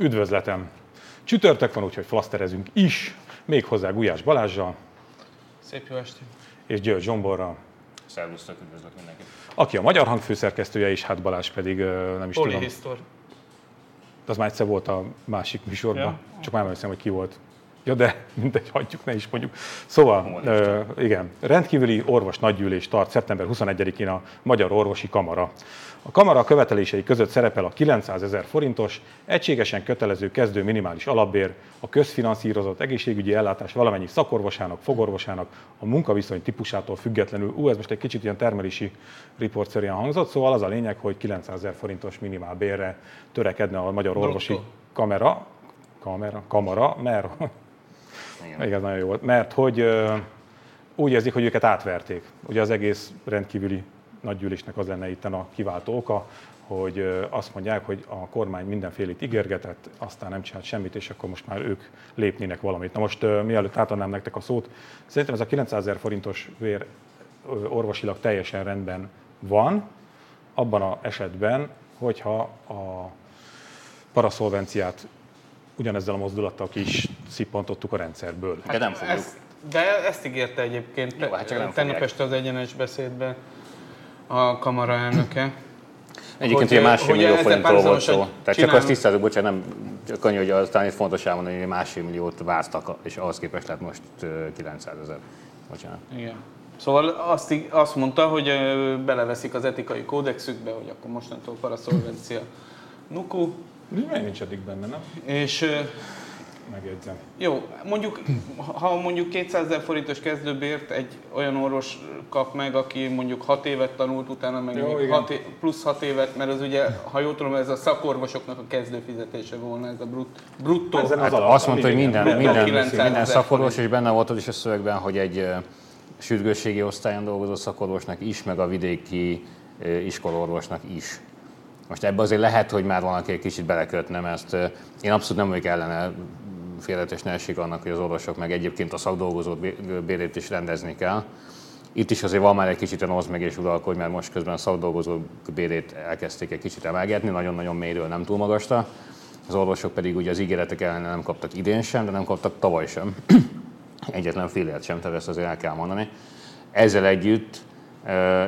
Üdvözletem! Csütörtök van, úgyhogy flaszterezünk is, méghozzá Gulyás Balázsjal Szép jó estét. és György Zsomborral, Szervusztok, üdvözlök mindenkit. aki a magyar hangfőszerkesztője, és hát Balázs pedig nem is tudom, Polihisztor. az már egyszer volt a másik műsorban, Ja. csak már nem hiszem, hogy ki volt. Ja, de mindegy, hagyjuk, ne is mondjuk. Szóval, ö, igen, rendkívüli orvos nagygyűlés tart szeptember 21-én a Magyar Orvosi Kamara. A kamara követelései között szerepel a 900 ezer forintos, egységesen kötelező kezdő minimális alapbér, a közfinanszírozott egészségügyi ellátás valamennyi szakorvosának, fogorvosának, a munkaviszony típusától függetlenül. Ú, ez most egy kicsit ilyen termelési riportszerűen hangzott, szóval az a lényeg, hogy 900 ezer forintos minimálbérre törekedne a Magyar Orvosi Bruttó. Kamera, kamera, kamara, mert Igen. igen, nagyon jó volt, mert hogy úgy érzik, hogy őket átverték. Ugye az egész rendkívüli nagygyűlésnek az lenne itt a kiváltó oka, hogy azt mondják, hogy a kormány mindenfélét ígérgetett, aztán nem csinált semmit, és akkor most már ők lépnének valamit. Na most mielőtt átadnám nektek a szót, szerintem ez a 900 ezer forintos vér orvosilag teljesen rendben van, abban az esetben, hogyha a paraszolvenciát ugyanezzel a mozdulattal ki is szippantottuk a rendszerből. De nem fogjuk. Ez, de ezt ígérte egyébként Jó, hát csak nem tegnap este az egyenes beszédben a kamara elnöke. Egyébként hogy- ugye másfél hogy millió forintról volt szó. Tehát csak azt tisztázok, bocsánat, nem, annyi, hogy aztán itt fontos elmondani, hogy másfél milliót vártak, és ahhoz képest lett most ö, 900 ezer. Bocsánat. Igen. Szóval azt, azt mondta, hogy ö, beleveszik az etikai kódexükbe, hogy akkor mostantól paraszolvencia nuku, Miért nincs eddig benne, nem? és Megjegyzem. Jó, mondjuk, ha mondjuk 200 ezer forintos kezdőbért egy olyan orvos kap meg, aki mondjuk 6 évet tanult, utána meg Jó, hat é- plusz 6 évet, mert az ugye, ha jól tudom, ez a szakorvosoknak a kezdőfizetése volna, ez a brut, bruttó. Ezen az Hát azt mondta, hogy minden, minden, 900 minden szakorvos, és benne volt az is a szövegben, hogy egy sürgősségi osztályon dolgozó szakorvosnak is, meg a vidéki ö, iskolaorvosnak is. Most ebbe azért lehet, hogy már valaki egy kicsit belekötne, mert ö, én abszolút nem vagyok ellene félretes ne esik annak, hogy az orvosok meg egyébként a szakdolgozók bé- bérét is rendezni kell. Itt is azért van már egy kicsit a meg és uralkodj, mert most közben a szakdolgozók bérét elkezdték egy kicsit emelgetni, nagyon-nagyon mélyről nem túl magasra. Az orvosok pedig ugye az ígéretek ellenére nem kaptak idén sem, de nem kaptak tavaly sem. Egyetlen fillért sem, tehát ezt azért el kell mondani. Ezzel együtt,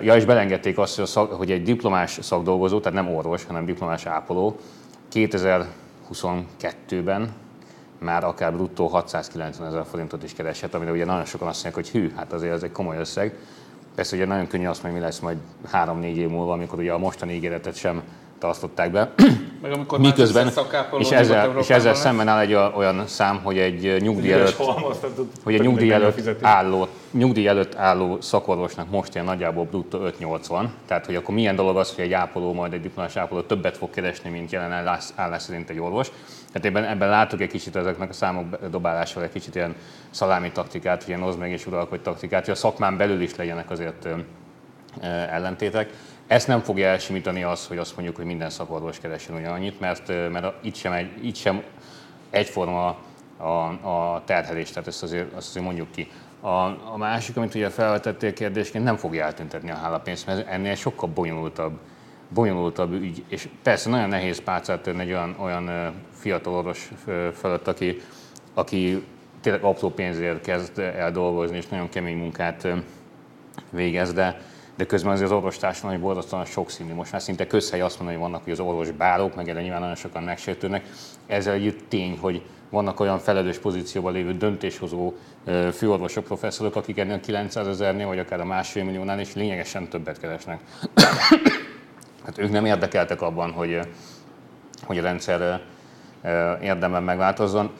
ja és belengedték azt, hogy, szak, hogy egy diplomás szakdolgozó, tehát nem orvos, hanem diplomás ápoló 2022-ben már akár bruttó 690 ezer forintot is kereshet, amire ugye nagyon sokan azt mondják, hogy hű, hát azért ez egy komoly összeg. Persze ugye nagyon könnyű azt mondani, mi lesz majd 3-4 év múlva, amikor ugye a mostani ígéretet sem tartották be. meg amikor Miközben, és ezzel, és ezzel szemben áll egy olyan szám, hogy egy nyugdíj előtt, hogy egy nyugdíj előtt, áll. álló, nyugdíj előtt álló szakorvosnak most ilyen nagyjából bruttó 580. Tehát, hogy akkor milyen dolog az, hogy egy ápoló, majd egy diplomás ápoló többet fog keresni, mint jelen állás, állás szerint egy orvos. Tehát ebben, ebben látok egy kicsit ezeknek a számok dobálásával egy kicsit ilyen szalámi taktikát, ilyen oszd meg és uralkodj taktikát, hogy a szakmán belül is legyenek azért ellentétek. Ezt nem fogja elsimítani az, hogy azt mondjuk, hogy minden szakorvos keresen ugyanannyit, mert, mert itt sem, egy, itt sem egyforma a, a terhelés, tehát ezt azért, azt azért mondjuk ki. A, a másik, amit ugye felvetettél kérdésként, nem fogja eltüntetni a hálapénzt, mert ennél sokkal bonyolultabb, bonyolultabb ügy, és persze nagyon nehéz pálcát törni egy olyan, olyan fiatal orvos fölött, aki, aki tényleg apró pénzért kezd el dolgozni, és nagyon kemény munkát végez, de, de közben azért az orvostársadalom egy borzasztóan sokszínű. Most már szinte közhely azt mondani, hogy vannak hogy az orvosbárók, meg erre nyilván nagyon sokan megsértődnek. Ezzel együtt tény, hogy vannak olyan felelős pozícióban lévő döntéshozó főorvosok, professzorok, akik ennél 900 ezernél, vagy akár a másfél milliónál is lényegesen többet keresnek. Hát ők nem érdekeltek abban, hogy, hogy a rendszer érdemben megváltozzon.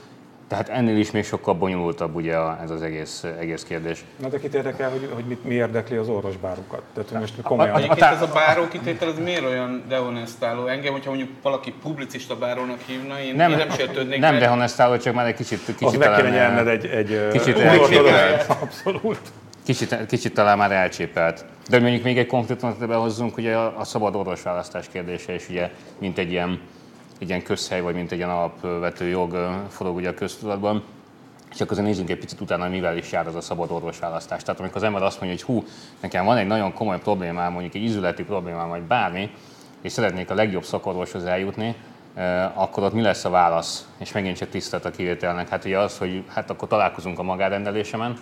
Tehát ennél is még sokkal bonyolultabb ugye a- ez az egész, egész kérdés. Na de kit érdekel, hogy, hogy mit, mi érdekli az orvosbárokat? Tehát hogy most komolyan. Egyébként ez a báró kitétel, az miért olyan dehonestáló? Engem, hogyha mondjuk valaki publicista bárónak hívna, én nem, én nem sértődnék nem meg. dehonestáló, csak már egy kicsit, az kicsit, meg kéne nyerned egy, egy kicsit ortodox- Abszolút. Kicsit, kicsit talán már elcsépelt. De mondjuk még egy konkrétumot behozzunk, ugye a, a szabad orvosválasztás kérdése is ugye, mint egy ilyen, egy ilyen közhely, vagy mint egy ilyen alapvető jog forog ugye a köztudatban. Akkor azért nézzünk egy picit utána, mivel is jár az a szabad orvosválasztás. Tehát amikor az ember azt mondja, hogy hú, nekem van egy nagyon komoly problémám, mondjuk egy izületi problémám, vagy bármi, és szeretnék a legjobb szakorvoshoz eljutni, akkor ott mi lesz a válasz? És megint csak tisztelt a kivételnek. Hát ugye az, hogy hát akkor találkozunk a magárendelésemen,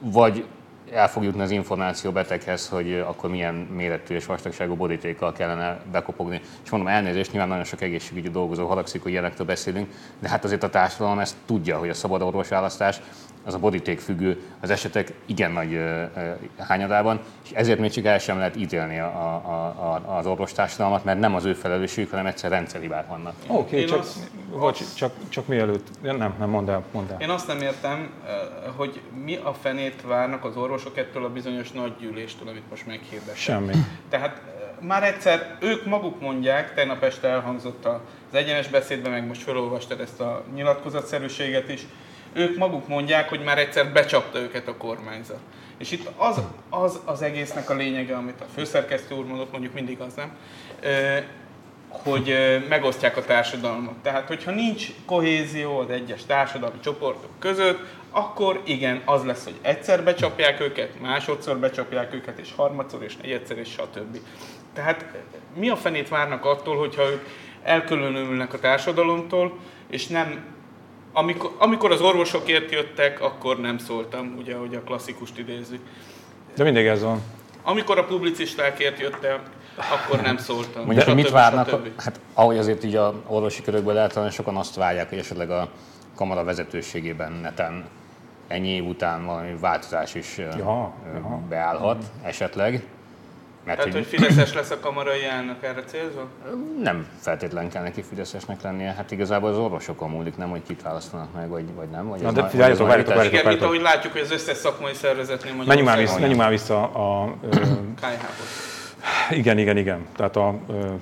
vagy el fog jutni az információ beteghez, hogy akkor milyen méretű és vastagságú borítékkal kellene bekopogni. És mondom, elnézést, nyilván nagyon sok egészségügyi dolgozó haragszik, hogy ilyenektől beszélünk, de hát azért a társadalom ezt tudja, hogy a szabad orvosválasztás az a boríték függő az esetek igen nagy ö, ö, hányadában, és ezért még csak el sem lehet ítélni a, a, a, az orvostársadalmat, mert nem az ő felelősségük, hanem egyszer rendszeribák vannak. Oké, okay, csak, azt, bocs, csak, csak mielőtt, nem, nem, mondd el, mondd el. Én azt nem értem, hogy mi a fenét várnak az orvosok ettől a bizonyos nagy gyűléstől, amit most meghirdettek. Semmi. Tehát már egyszer ők maguk mondják, tegnap este elhangzott az egyenes beszédben, meg most felolvastad ezt a nyilatkozatszerűséget is, ők maguk mondják, hogy már egyszer becsapta őket a kormányzat. És itt az az, az egésznek a lényege, amit a főszerkesztő úr mondott, mondjuk mindig az nem, hogy megosztják a társadalmat. Tehát, hogyha nincs kohézió az egyes társadalmi csoportok között, akkor igen, az lesz, hogy egyszer becsapják őket, másodszor becsapják őket, és harmadszor, és negyedszer, és stb. Tehát mi a fenét várnak attól, hogyha ők elkülönülnek a társadalomtól, és nem amikor, amikor az orvosokért jöttek, akkor nem szóltam, ugye, hogy a klasszikust idézzük. De mindig ez van. Amikor a publicistákért jöttek, akkor nem szóltam. Mondjuk, hogy mit várnak? Hát ahogy azért így a orvosi körökből lehet, sokan azt várják, hogy esetleg a kamara vezetőségében neten ennyi év után valami változás is ja, beállhat esetleg. Mert Tehát, hogy, hogy Fideszes lesz a kamarai elnök erre célzva? Nem feltétlen kell neki Fideszesnek lennie. Hát igazából az orvosokon múlik, nem, hogy kit választanak meg, vagy, vagy nem. Vagy Na, de figyeljetok, várjatok, várjatok. Igen, mint ahogy látjuk, hogy az összes szakmai szervezetnél mondjuk. Menjünk már vissza, menjünk már vissza a... a igen, igen, igen, tehát a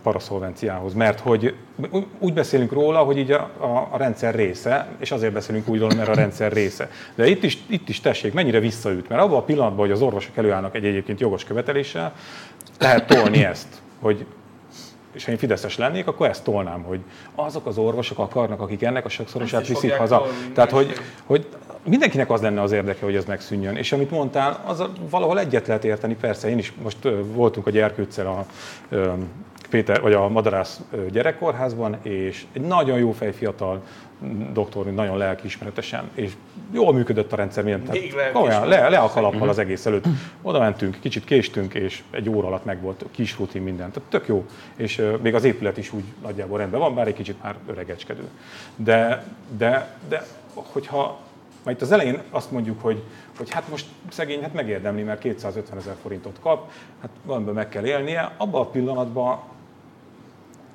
paraszolvenciához, mert hogy úgy beszélünk róla, hogy így a, a, a rendszer része, és azért beszélünk úgy róla, mert a rendszer része. De itt is, itt is tessék, mennyire visszaüt, mert abban a pillanatban, hogy az orvosok előállnak egy egyébként jogos követeléssel, lehet tolni ezt, hogy és ha én Fideszes lennék, akkor ezt tolnám, hogy azok az orvosok akarnak, akik ennek a sokszorosát viszik haza. Tehát, hogy, hogy mindenkinek az lenne az érdeke, hogy ez megszűnjön. És amit mondtál, az valahol egyet lehet érteni, persze, én is most voltunk a gyerkőccel a Péter, vagy a Madarász gyerekkórházban, és egy nagyon jó fej fiatal doktor, nagyon lelkiismeretesen, és jól működött a rendszer, milyen, tehát olyan, le, le a kalappal az egész előtt. Oda mentünk, kicsit késtünk, és egy óra alatt meg volt kis rutin minden. Tehát tök jó, és uh, még az épület is úgy nagyjából rendben van, bár egy kicsit már öregecskedő. De, de, de hogyha majd itt az elején azt mondjuk, hogy, hogy hát most szegény, hát megérdemli, mert 250 ezer forintot kap, hát valamiben meg kell élnie, abban a pillanatban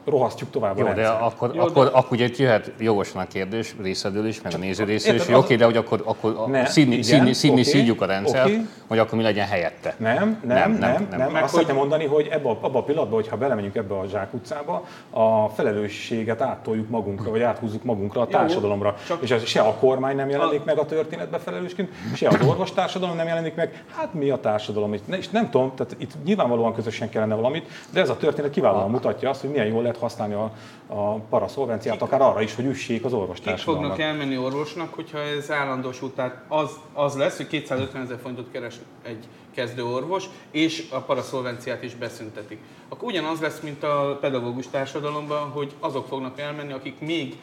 rohasztjuk tovább Jó, a de akkor, Jó, akkor, de... akkor ugye jöhet jogosan a kérdés részedől is, meg a néző részéről is, hogy oké, de hogy akkor, akkor ne, színi, igen, színi, színi okay, szídjuk a rendszert, okay. hogy akkor mi legyen helyette. Nem, nem, nem, nem. nem, nem. nem. Azt hogy... szeretném mondani, hogy ebbe a, abba a pillanatban, hogyha belemegyünk ebbe a zsákutcába, a felelősséget áttoljuk magunkra, vagy áthúzzuk magunkra a társadalomra. Jó, csak... És ez se a kormány nem jelenik a... meg a történetbe felelősként, se az orvostársadalom nem jelenik meg. Hát mi a társadalom? És nem tudom, tehát itt nyilvánvalóan közösen kellene valamit, de ez a történet kiválóan mutatja azt, hogy milyen jól lehet használni a, a paraszolvenciát, akár arra is, hogy üssék az orvostársadalmat. Kik fognak elmenni orvosnak, hogyha ez állandósult, tehát az, az lesz, hogy 250 ezer forintot keres egy kezdő orvos, és a paraszolvenciát is beszüntetik. Akkor ugyanaz lesz, mint a pedagógus társadalomban, hogy azok fognak elmenni, akik még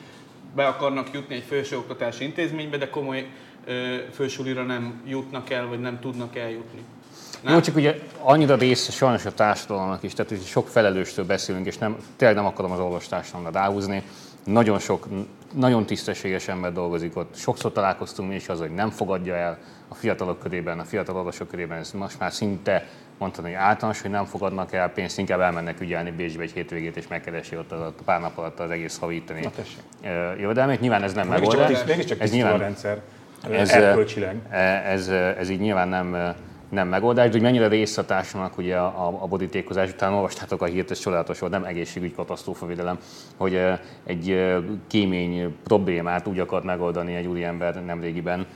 be akarnak jutni egy felsőoktatási intézménybe, de komoly fősulira nem jutnak el, vagy nem tudnak eljutni. Nem? Jó, csak ugye annyira része sajnos a társadalomnak is, tehát sok felelőstől beszélünk, és nem, tényleg nem akarom az orvostársadalomra ráhúzni. Nagyon sok, nagyon tisztességes ember dolgozik ott. Sokszor találkoztunk mi is az, hogy nem fogadja el a fiatalok körében, a fiatal orvosok körében, ez most már szinte mondhatni, hogy általános, hogy nem fogadnak el pénzt, inkább elmennek ügyelni Bécsbe egy hétvégét, és megkeresi ott az, a pár nap alatt az egész havi itteni jövedelmét. Nyilván ez nem megoldás. Mégiscsak ez nyilván, a rendszer ez, erkölcsileg. Ez, ez, így nyilván nem nem megoldás, de hogy mennyire a társadalomnak ugye a, a borítékozás után olvastátok a hírt, ez csodálatos volt, nem egészségügy katasztrófavédelem, hogy egy kémény problémát úgy akart megoldani egy úriember nemrégiben,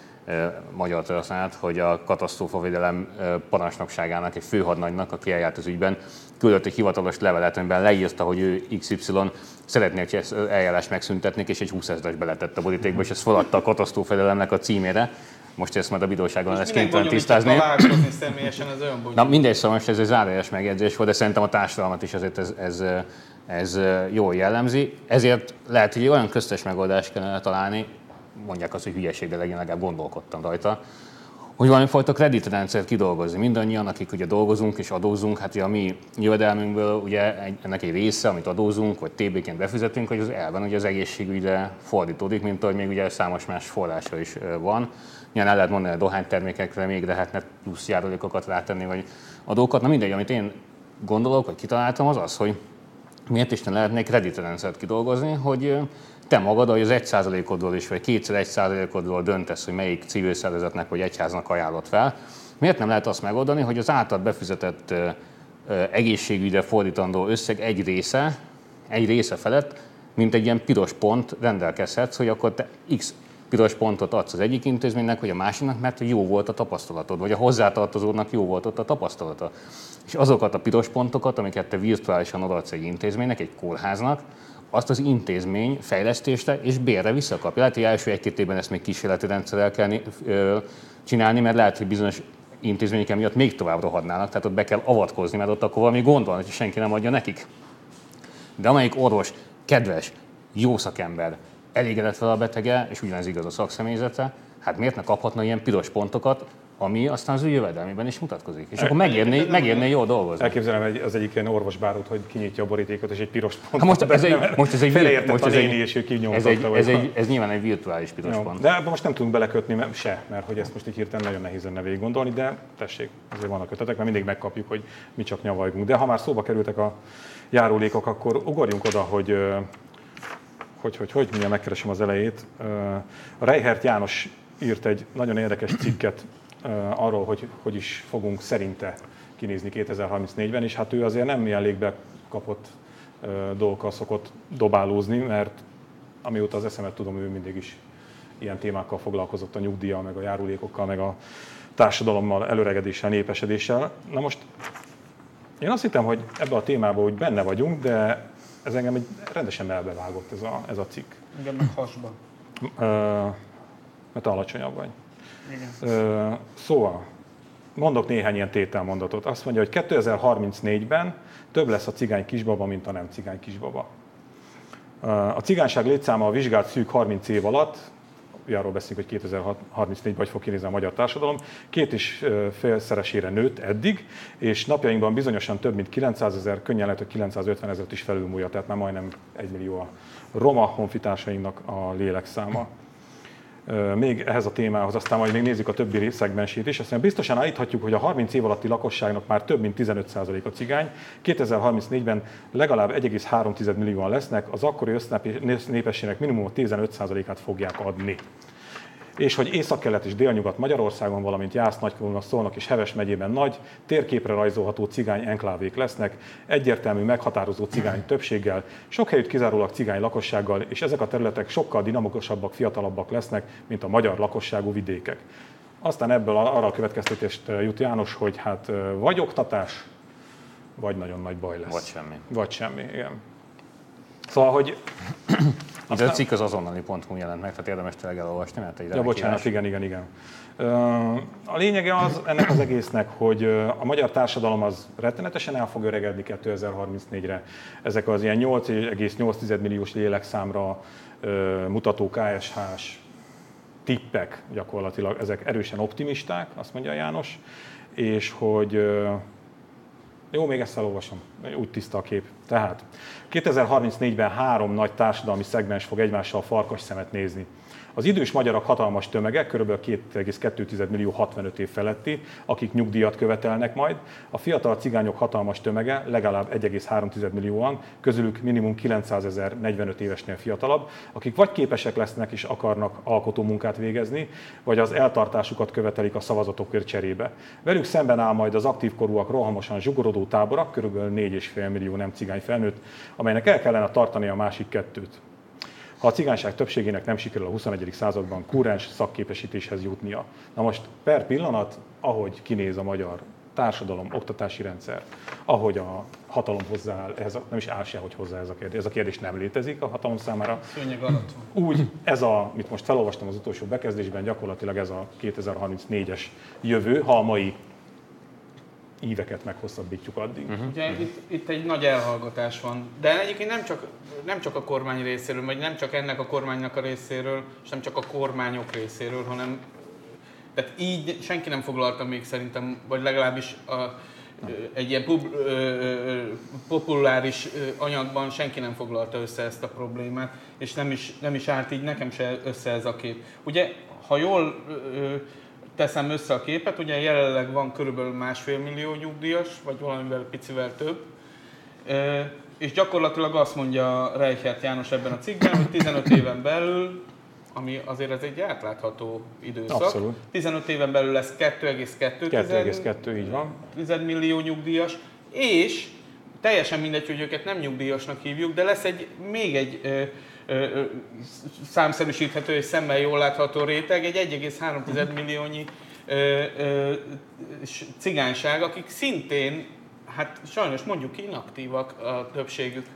magyar történet, hogy a katasztrófavédelem parancsnokságának, egy főhadnagynak, aki eljárt az ügyben, küldött egy hivatalos levelet, amiben leírta, hogy ő XY szeretné, hogy ezt eljárást megszüntetnék, és egy 20 ezeres beletett a borítékba, és ezt feladta a katasztrófavédelemnek a címére, most ezt majd a bíróságon lesz kénytelen tisztázni. személyesen, ez olyan Na mindegy, szóval most ez egy zárójeles megjegyzés volt, de szerintem a társadalmat is azért ez, ez, ez jól jellemzi. Ezért lehet, hogy olyan köztes megoldást kellene találni, mondják azt, hogy hülyeség, de legyen legalább gondolkodtam rajta, hogy valamifajta kreditrendszert kidolgozni. Mindannyian, akik ugye dolgozunk és adózunk, hát ugye a mi jövedelmünkből ugye egy, ennek egy része, amit adózunk, vagy TB-ként befizetünk, hogy az elven ugye az egészségügyre fordítódik, mint ahogy még ugye számos más forrása is van. Nyilván el lehet mondani, a dohánytermékekre még lehetne plusz járulékokat rátenni, vagy adókat. Na mindegy, amit én gondolok, vagy kitaláltam, az az, hogy miért is ne lehetne egy kreditrendszert kidolgozni, hogy te magad, hogy az 1%-odról is, vagy kétszer 1%-odról döntesz, hogy melyik civil szervezetnek vagy egyháznak ajánlott fel, miért nem lehet azt megoldani, hogy az által befizetett egészségügyre fordítandó összeg egy része, egy része felett, mint egy ilyen piros pont rendelkezhetsz, hogy akkor te X piros pontot adsz az egyik intézménynek, vagy a másiknak, mert jó volt a tapasztalatod, vagy a hozzátartozódnak jó volt ott a tapasztalata. És azokat a piros pontokat, amiket te virtuálisan odaadsz egy intézménynek, egy kórháznak, azt az intézmény fejlesztésre és bérre visszakapja. Lehet, hogy első egy-két évben ezt még kísérleti rendszerrel kell csinálni, mert lehet, hogy bizonyos intézmények miatt még tovább rohadnának, tehát ott be kell avatkozni, mert ott akkor valami gond van, hogy senki nem adja nekik. De amelyik orvos kedves, jó szakember, elégedett fel a betege, és ugyanez igaz a szakszemélyzete, hát miért ne kaphatna ilyen piros pontokat, ami aztán az ő jövedelmében is mutatkozik. És akkor megérné, megérné jól dolgozni. Elképzelem egy, az egyik ilyen orvosbárót, hogy kinyitja a borítékot, és egy piros pont. Hát most ez egy, most ez egy, most ez egy, és ez, egy, ez, egy, ez nyilván egy virtuális piros Jó, pont. De most nem tudunk belekötni mert se, mert hogy ezt most így hirtelen nagyon nehéz lenne végig gondolni, de tessék, azért vannak ötletek, mert mindig megkapjuk, hogy mi csak nyavajgunk. De ha már szóba kerültek a járulékok, akkor ugorjunk oda, hogy hogy, hogy, hogy mindjárt megkeresem az elejét. A Reihert János írt egy nagyon érdekes cikket arról, hogy hogy is fogunk szerinte kinézni 2034-ben, és hát ő azért nem ilyen légbe kapott dolgokkal szokott dobálózni, mert amióta az eszemet tudom, ő mindig is ilyen témákkal foglalkozott a nyugdíjjal, meg a járulékokkal, meg a társadalommal, előregedéssel, népesedéssel. Na most én azt hittem, hogy ebbe a témába úgy benne vagyunk, de ez engem egy rendesen elbevágott ez a, ez a cikk. Igen, meg hasba. Ö, mert alacsonyabb vagy. Igen. Ö, szóval, mondok néhány ilyen tételmondatot. Azt mondja, hogy 2034-ben több lesz a cigány kisbaba, mint a nem cigány kisbaba. A cigányság létszáma a vizsgált szűk 30 év alatt, arról beszélünk, hogy 2034-ben hogy fog kinézni a magyar társadalom, két és félszeresére nőtt eddig, és napjainkban bizonyosan több mint 900 ezer, könnyen lehet, hogy 950 ezeret is felülmúlja, tehát már majdnem 1 millió a roma honfitársainknak a lélekszáma. Még ehhez a témához, aztán majd még nézzük a többi szegmensét is. Aztán biztosan állíthatjuk, hogy a 30 év alatti lakosságnak már több mint 15% a cigány. 2034-ben legalább 1,3 millióan lesznek, az akkori össznépességnek minimum a 15%-át fogják adni és hogy északkelet és délnyugat Magyarországon, valamint Jász, Nagykorona, Szolnok és Heves megyében nagy, térképre rajzolható cigány enklávék lesznek, egyértelmű, meghatározó cigány többséggel, sok helyütt kizárólag cigány lakossággal, és ezek a területek sokkal dinamikusabbak, fiatalabbak lesznek, mint a magyar lakosságú vidékek. Aztán ebből arra a következtetést jut János, hogy hát vagy oktatás, vagy nagyon nagy baj lesz. Vagy semmi. Vagy semmi, igen. Szóval, hogy De a cikk az azonnali pont jelent meg, tehát érdemes tényleg elolvasni, mert egy Ja, bocsánat, írás. igen, igen, igen. A lényege az ennek az egésznek, hogy a magyar társadalom az rettenetesen el fog öregedni 2034-re. Ezek az ilyen 8,8 milliós lélekszámra mutató KSH-s tippek gyakorlatilag, ezek erősen optimisták, azt mondja János, és hogy jó, még ezt elolvasom, úgy tiszta a kép. Tehát 2034-ben három nagy társadalmi szegmens fog egymással farkas szemet nézni. Az idős magyarok hatalmas tömege, kb. 2,2 millió 65 év feletti, akik nyugdíjat követelnek majd. A fiatal cigányok hatalmas tömege, legalább 1,3 millióan, közülük minimum 900 ezer 45 évesnél fiatalabb, akik vagy képesek lesznek és akarnak alkotó munkát végezni, vagy az eltartásukat követelik a szavazatokért cserébe. Velük szemben áll majd az aktív korúak rohamosan zsugorodó tábora, kb. 4,5 millió nem cigány felnőtt, amelynek el kellene tartani a másik kettőt ha a cigányság többségének nem sikerül a 21. században kúrens szakképesítéshez jutnia. Na most per pillanat, ahogy kinéz a magyar társadalom, oktatási rendszer, ahogy a hatalom hozzááll, ez a, nem is áll se, hogy hozzá ez a kérdés. Ez a kérdés nem létezik a hatalom számára. Szőnyeg alatt van. Úgy, ez a, mit most felolvastam az utolsó bekezdésben, gyakorlatilag ez a 2034-es jövő, ha a mai íveket meghosszabbítjuk addig. Uh-huh. Ugye itt, itt egy nagy elhallgatás van, de egyébként nem csak, nem csak a kormány részéről, vagy nem csak ennek a kormánynak a részéről, és nem csak a kormányok részéről, hanem tehát így senki nem foglalta még szerintem, vagy legalábbis a, egy ilyen pub, ö, ö, populáris anyagban senki nem foglalta össze ezt a problémát, és nem is, nem is állt így nekem se össze ez a kép. Ugye, ha jól ö, teszem össze a képet, ugye jelenleg van körülbelül másfél millió nyugdíjas, vagy valamivel picivel több, és gyakorlatilag azt mondja Reichert János ebben a cikkben, hogy 15 éven belül, ami azért ez egy átlátható időszak, Abszolút. 15 éven belül lesz 2,2 2,2 így van. 10 millió nyugdíjas, és teljesen mindegy, hogy őket nem nyugdíjasnak hívjuk, de lesz egy még egy számszerűsíthető és szemmel jól látható réteg, egy 1,3 milliónyi cigányság, akik szintén, hát sajnos mondjuk inaktívak a többségük.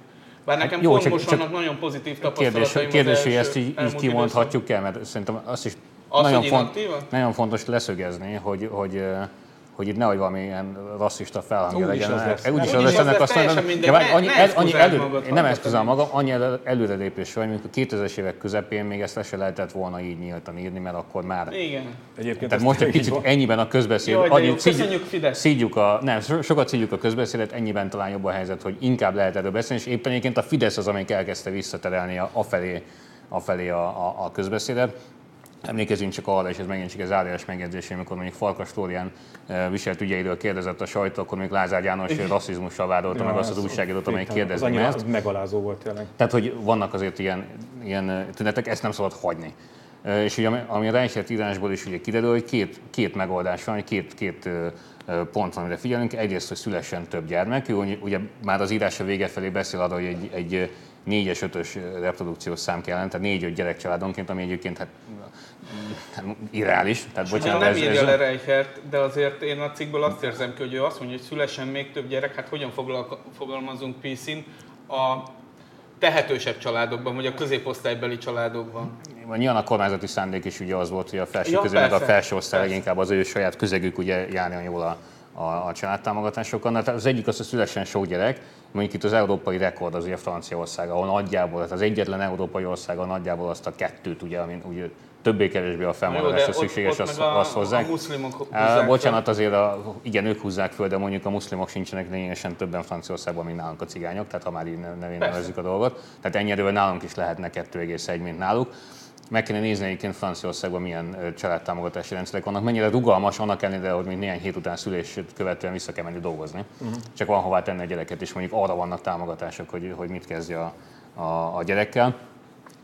Bár nekem Jó, csak, nagyon pozitív tapasztalataim Kérdés, kérdés hogy ezt így, így kimondhatjuk el, mert szerintem azt is az, nagyon, font, nagyon fontos leszögezni, hogy, hogy hogy itt nehogy valamilyen rasszista felhangja legyen. Az lesz. Úgyis az lesz ennek azt mondom, hogy annyi, el, annyi elő, én nem eszközöm magam, annyi előrelépés vagy, mint a 2000-es évek közepén még ezt le se lehetett volna így nyíltan írni, mert akkor már... Igen. Egyébként Tehát most egy kicsit van. ennyiben a közbeszéd, Jaj, annyi, szígy, szígyük a, nem, sokat szígyük a közbeszédet, ennyiben talán jobb a helyzet, hogy inkább lehet erről beszélni, és éppen egyébként a Fidesz az, amelyik elkezdte visszaterelni a, afelé, afelé a, a, a közbeszédet. Emlékezünk csak arra, és ez megint csak az zárójeles megjegyzés, amikor mondjuk Farkas Flórián viselt ügyeiről kérdezett a sajtó, akkor még Lázár János rasszizmussal vádolta ja, meg azt az újságírót, amelyik kérdezett az ezt. megalázó volt tényleg. Tehát, hogy vannak azért ilyen, ilyen tünetek, ezt nem szabad hagyni. És ugye, ami a Reichert írásból is ugye kiderül, hogy két, két megoldás van, két, két pont van, amire figyelünk. Egyrészt, hogy szülessen több gyermek. Ő ugye már az írása vége felé beszél arról, hogy egy, egy négyes, ötös reprodukciós szám kell tehát négy-öt gyerek családonként, ami egyébként Hát, irreális. Tehát, bocsánat, nem ez, írja ez le Reichert, de azért én a cikkből azt érzem ki, hogy ő azt mondja, hogy szülessen még több gyerek, hát hogyan fogalmazunk PC-n a tehetősebb családokban, vagy a középosztálybeli családokban. Nyilván a kormányzati szándék is ugye az volt, hogy a felső ja, közé, meg a felső osztály inkább az ő saját közegük ugye járjon jól a, a, a családtámogatásokkal. Tehát az egyik az, hogy szülessen sok gyerek, mondjuk itt az európai rekord az ugye Franciaország, ahol nagyjából, az egyetlen európai ország, nagyjából azt a kettőt, ugye, amin ugye többé-kevésbé a felmaradásra szükséges, azt, azt hozzák. A muszlimok húzzák Bocsánat, föl. azért a, igen, ők húzzák föl, de mondjuk a muszlimok sincsenek lényegesen többen Franciaországban, mint nálunk a cigányok, tehát ha már így nevén nevezzük a dolgot. Tehát ennyire nálunk is lehetne 2,1, mint náluk. Meg kéne nézni egyébként Franciaországban milyen családtámogatási rendszerek vannak, mennyire rugalmas, annak ellenére, hogy még néhány hét után szülését követően vissza kell menni dolgozni. Uh-huh. Csak van hová tenni a gyereket, és mondjuk arra vannak támogatások, hogy, hogy mit kezdje a, a, a gyerekkel.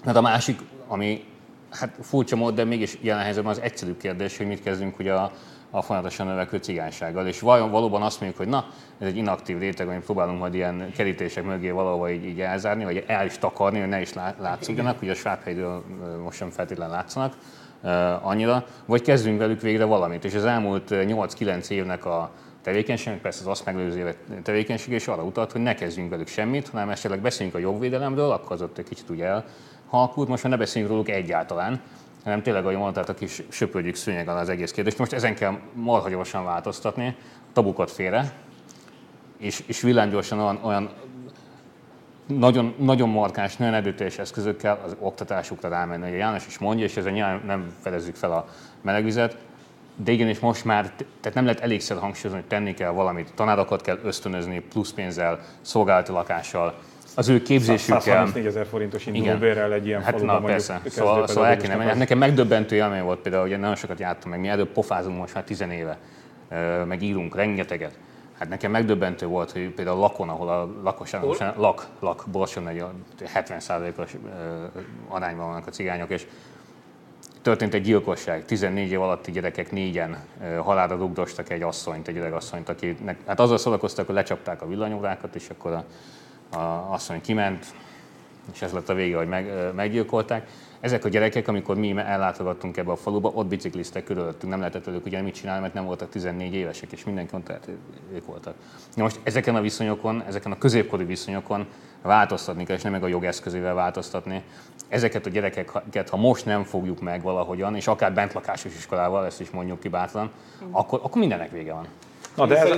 Hát a másik, ami hát furcsa mód, de mégis jelen helyzetben az egyszerű kérdés, hogy mit kezdünk ugye a, a folyamatosan növekvő cigánysággal. És vajon valóban azt mondjuk, hogy na, ez egy inaktív réteg, amit próbálunk majd ilyen kerítések mögé valahol így, így elzárni, vagy el is takarni, hogy ne is látszódjanak, hogy a svábhelyről most sem feltétlenül látszanak uh, annyira, vagy kezdünk velük végre valamit. És az elmúlt 8-9 évnek a tevékenység, persze az azt megelőző tevékenység, és arra utalt, hogy ne kezdjünk velük semmit, hanem esetleg beszéljünk a jogvédelemről, akkor az ott egy kicsit ugye el halkult, most már ne beszéljünk róluk egyáltalán, hanem tényleg, ahogy mondtátok is, söpörjük szőnyeg az egész kérdést. Most ezen kell marha gyorsan változtatni, tabukat félre, és, és villámgyorsan olyan, olyan nagyon, nagyon markáns, nagyon erőteljes eszközökkel az oktatásukra rámenni. Ugye János is mondja, és ezzel nem fedezzük fel a melegvizet, de igenis most már, tehát nem lehet elégszer hangsúlyozni, hogy tenni kell valamit. Tanárokat kell ösztönözni plusz pénzzel, szolgálati lakással, az ő képzésükkel. 134 ezer forintos indulóbérrel egy ilyen hát na, persze. Szóval, szóval el kéne menni. Hát nekem megdöbbentő élmény volt például, hogy nagyon sokat jártam meg, mi előbb pofázunk most már 10 éve, meg írunk rengeteget. Hát nekem megdöbbentő volt, hogy például Lakon, ahol a lakosság, lak, lak, Borson egy 70%-os arányban vannak a cigányok, és történt egy gyilkosság. 14 év alatti gyerekek négyen halálra rugdostak egy asszonyt, egy öreg asszonyt, akinek, hát azzal szórakoztak, hogy lecsapták a villanyórákat, és akkor a a asszony kiment, és ez lett a vége, hogy meg, meggyilkolták. ezek a gyerekek, amikor mi ellátogattunk ebbe a faluba, ott bicikliztek körülöttünk, nem lehetett velük ugye mit csinálni, mert nem voltak 14 évesek, és mindenki mondta, hogy ők voltak. Na most ezeken a viszonyokon, ezeken a középkori viszonyokon változtatni kell, és nem meg a jogeszközével változtatni. Ezeket a gyerekeket, ha most nem fogjuk meg valahogyan, és akár bentlakásos iskolával, ezt is mondjuk ki bátran, akkor, akkor mindennek vége van. Na, de ez,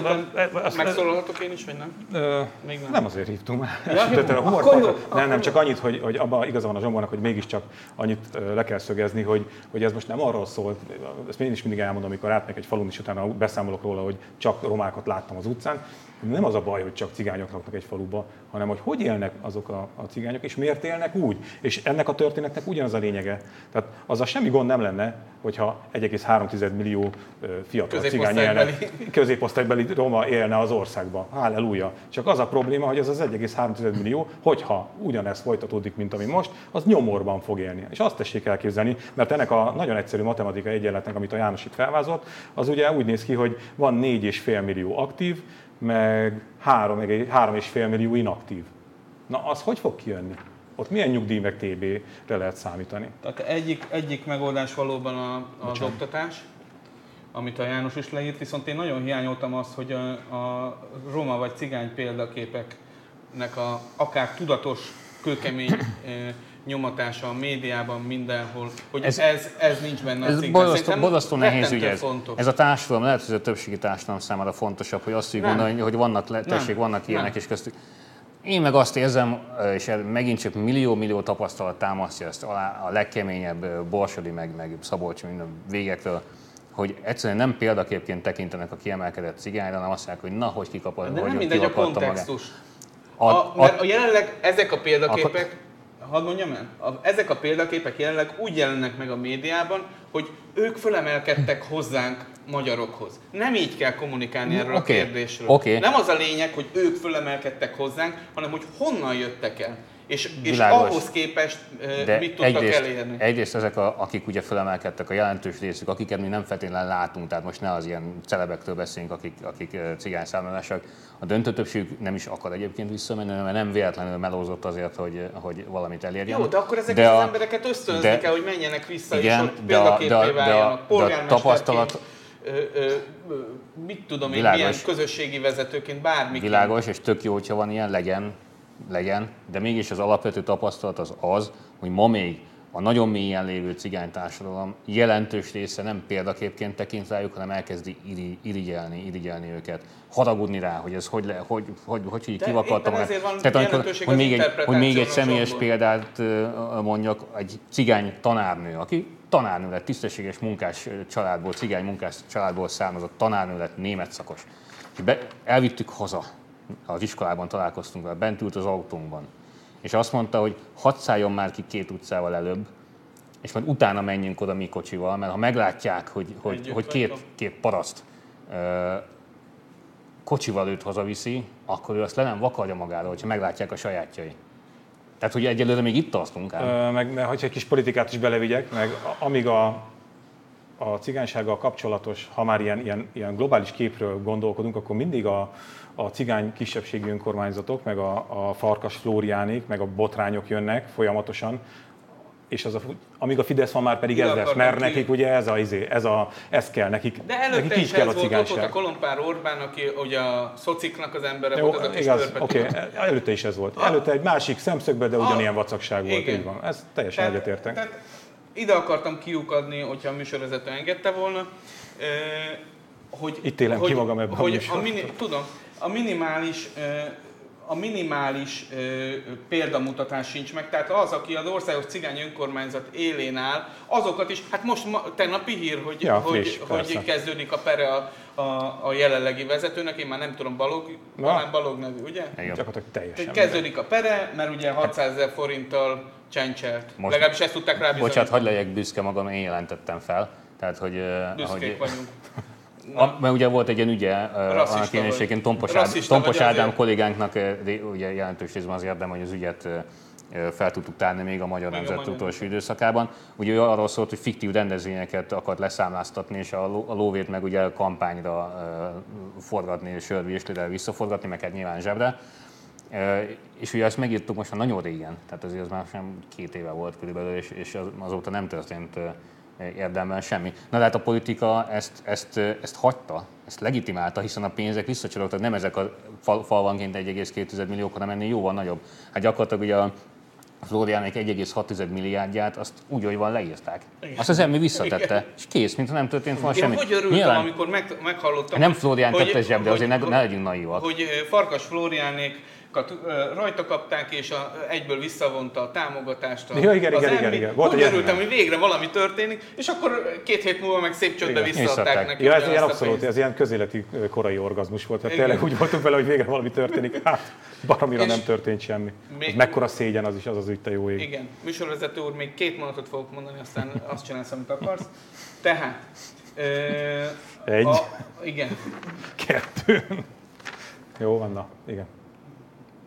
ez, megszólalhatok én is, vagy nem? Ö, Még nem. nem azért hívtunk már. Ja, jó, humor, akkor jó, nem, nem, csak annyit, hogy, hogy abban igaza van a Zsombónak, hogy mégiscsak annyit le kell szögezni, hogy, hogy ez most nem arról szól, ezt én is mindig elmondom, amikor átmegyek egy falun, és utána beszámolok róla, hogy csak romákat láttam az utcán, nem az a baj, hogy csak cigányok laknak egy faluba, hanem hogy hogy élnek azok a, a cigányok, és miért élnek úgy. És ennek a történetnek ugyanaz a lényege. Tehát az a semmi gond nem lenne, hogyha 1,3 millió fiatal cigány élne, középosztálybeli roma élne az országban. Halleluja. Csak az a probléma, hogy ez az 1,3 millió, hogyha ugyanezt folytatódik, mint ami most, az nyomorban fog élni. És azt tessék elképzelni, mert ennek a nagyon egyszerű matematikai egyenletnek, amit a János itt felvázolt, az ugye úgy néz ki, hogy van 4,5 millió aktív, meg 3,5 millió inaktív. Na, az hogy fog kijönni? Ott milyen nyugdíj meg TB-re lehet számítani? Tehát egyik, egyik megoldás valóban a, az oktatás, amit a János is leírt, viszont én nagyon hiányoltam azt, hogy a, a roma vagy cigány példaképeknek a akár tudatos, kőkemény nyomatása a médiában, mindenhol, hogy ez, ez, ez nincs benne ez a borzasztó, borzasztó nehéz ügy ez. Fontos. Ez a társadalom, lehet, hogy a többségi társadalom számára fontosabb, hogy azt úgy gondolni, hogy vannak, tessék, vannak ilyenek, és köztük. Én meg azt érzem, és megint csak millió-millió tapasztalat támasztja ezt a legkeményebb Borsodi, meg, meg Szabolcs minden végekről, hogy egyszerűen nem példaképként tekintenek a kiemelkedett cigányra, hanem azt mondják, hogy na, hogy kikapott, De hogy nem mindegy a kontextus. A, a, mert a jelenleg ezek a példaképek, a, hadd mondjam el, a, ezek a példaképek jelenleg úgy jelennek meg a médiában, hogy ők fölemelkedtek hozzánk magyarokhoz. Nem így kell kommunikálni erről okay. a kérdésről. Okay. Nem az a lényeg, hogy ők fölemelkedtek hozzánk, hanem hogy honnan jöttek el. És, és ahhoz képest De mit tudtak egyrészt, elérni? Egyrészt ezek, a, akik ugye fölemelkedtek, a jelentős részük, akiket mi nem feltétlenül látunk, tehát most ne az ilyen celebektől beszélünk, akik, akik cigány származásak, a döntő többség nem is akar egyébként visszamenni, mert nem véletlenül melózott azért, hogy, hogy valamit elérjen. Jó, de akkor ezeket de a, az embereket ösztönzni kell, hogy menjenek vissza, igen, és ott példaképé váljanak. De, de, de tapasztalat, ö, ö, mit tudom én, milyen közösségi vezetőként, bármi. Világos, és tök jó, hogyha van ilyen, legyen, legyen, de mégis az alapvető tapasztalat az az, hogy ma még a nagyon mélyen lévő cigánytársadalom jelentős része nem példaképként tekint rájuk, hanem elkezdi irigyelni, irigyelni őket, haragudni rá, hogy ez hogy, le, hogy, hogy, hogy, hogy kivakadta magát. Tehát amikor, hogy még, egy, hogy még egy személyes példát mondjak, egy cigány tanárnő, aki tanárnő lett, tisztességes munkás családból, cigány munkás családból származott tanárnő lett, német szakos. És be, elvittük haza, az iskolában találkoztunk vele, bent ült az autónkban, és azt mondta, hogy hadd szálljon már ki két utcával előbb, és majd utána menjünk oda mi kocsival, mert ha meglátják, hogy, hogy, hogy két, két paraszt kocsival őt hazaviszi, akkor ő azt le nem vakarja magáról, hogyha meglátják a sajátjai. Tehát, hogy egyelőre még itt tartunk ám. Meg, meg hogyha egy kis politikát is belevigyek, meg amíg a, a cigánysággal kapcsolatos, ha már ilyen, ilyen, ilyen globális képről gondolkodunk, akkor mindig a, a cigány kisebbségi önkormányzatok, meg a, a farkas flóriánék, meg a botrányok jönnek folyamatosan, és az a, amíg a Fidesz van már pedig ez lesz, mert ki. nekik ugye ez a, izé, ez a, ez kell nekik. De előtte nekik is kell a cigányság. Volt, a Kolompár Orbán, aki ugye a szociknak az embere Jó, volt, az a igaz, oké, okay. előtte is ez volt. Előtte egy másik szemszögben, de ugyanilyen vacakság volt, igen. így van. Ez teljesen egyetértek. Ide akartam kiukadni, hogyha a műsorvezető engedte volna, hogy... Itt élem hogy, ki magam ebben hogy a, a mini, Tudom, a minimális a minimális ö, példamutatás sincs meg. Tehát az, aki az országos cigány önkormányzat élén áll, azokat is, hát most ma, tegnapi hír, hogy, ja, hogy, friss, hogy kezdődik a pere a, a, a jelenlegi vezetőnek, én már nem tudom, Balog, Na. talán Balog nevű, ugye? Igen. Gyakorlatilag teljesen. Kezdődik a pere, mert ugye 600 ezer forinttal csencselt. Most, Legalábbis ezt tudták rá Bocsánat, hagyd legyek büszke magam, én jelentettem fel. Tehát, hogy, Büszkék hogy, vagyunk. A, mert ugye volt egy ilyen ügye, annak én Tompos, Ádám, Tompos Ádám kollégánknak ugye jelentős részben az érdem, hogy az ügyet fel tudtuk tárni még a Magyar Nemzet utolsó időszakában. Ugye ő arról szólt, hogy fiktív rendezvényeket akart leszámláztatni, és a, lóvét meg ugye kampányra forgatni, sörvésére visszaforgatni, meg hát nyilván zsebre. És ugye ezt megírtuk most már nagyon régen, tehát azért az már sem két éve volt körülbelül, és, és azóta nem történt érdemben semmi. Na de hát a politika ezt, ezt, ezt hagyta, ezt legitimálta, hiszen a pénzek visszacsorogtak, nem ezek a fal, falvanként 1,2 millió, hanem ennél jóval nagyobb. Hát gyakorlatilag ugye a Floriánék 1,6 milliárdját, azt úgy, hogy van, leírták. Igen. Azt az emmi visszatette, Igen. és kész, mintha nem történt volna semmi. hogy örültem, Nyilván, amikor meg, meghallottam. Nem Florián tette zsebbe, azért ne, ne legyünk naivak. Hogy Farkas Floriánék rajta kapták, és a, egyből visszavonta a támogatást. A, ja, igen, igen, igen, igen. Volt, Úgy örültem, hogy végre valami történik, és akkor két hét múlva meg szép csődbe visszaadták neki. Ja, ez ilyen abszolút, ez ilyen közéleti korai orgazmus volt. Tehát tényleg úgy voltunk vele, hogy végre valami történik. Hát, baromira nem történt semmi. Még, mekkora szégyen az is, az az ütte jó ég. Igen, műsorvezető úr, még két mondatot fogok mondani, aztán azt csinálsz, amit akarsz. Tehát, ö, Egy. A, igen. Kettő. Jó van, na, igen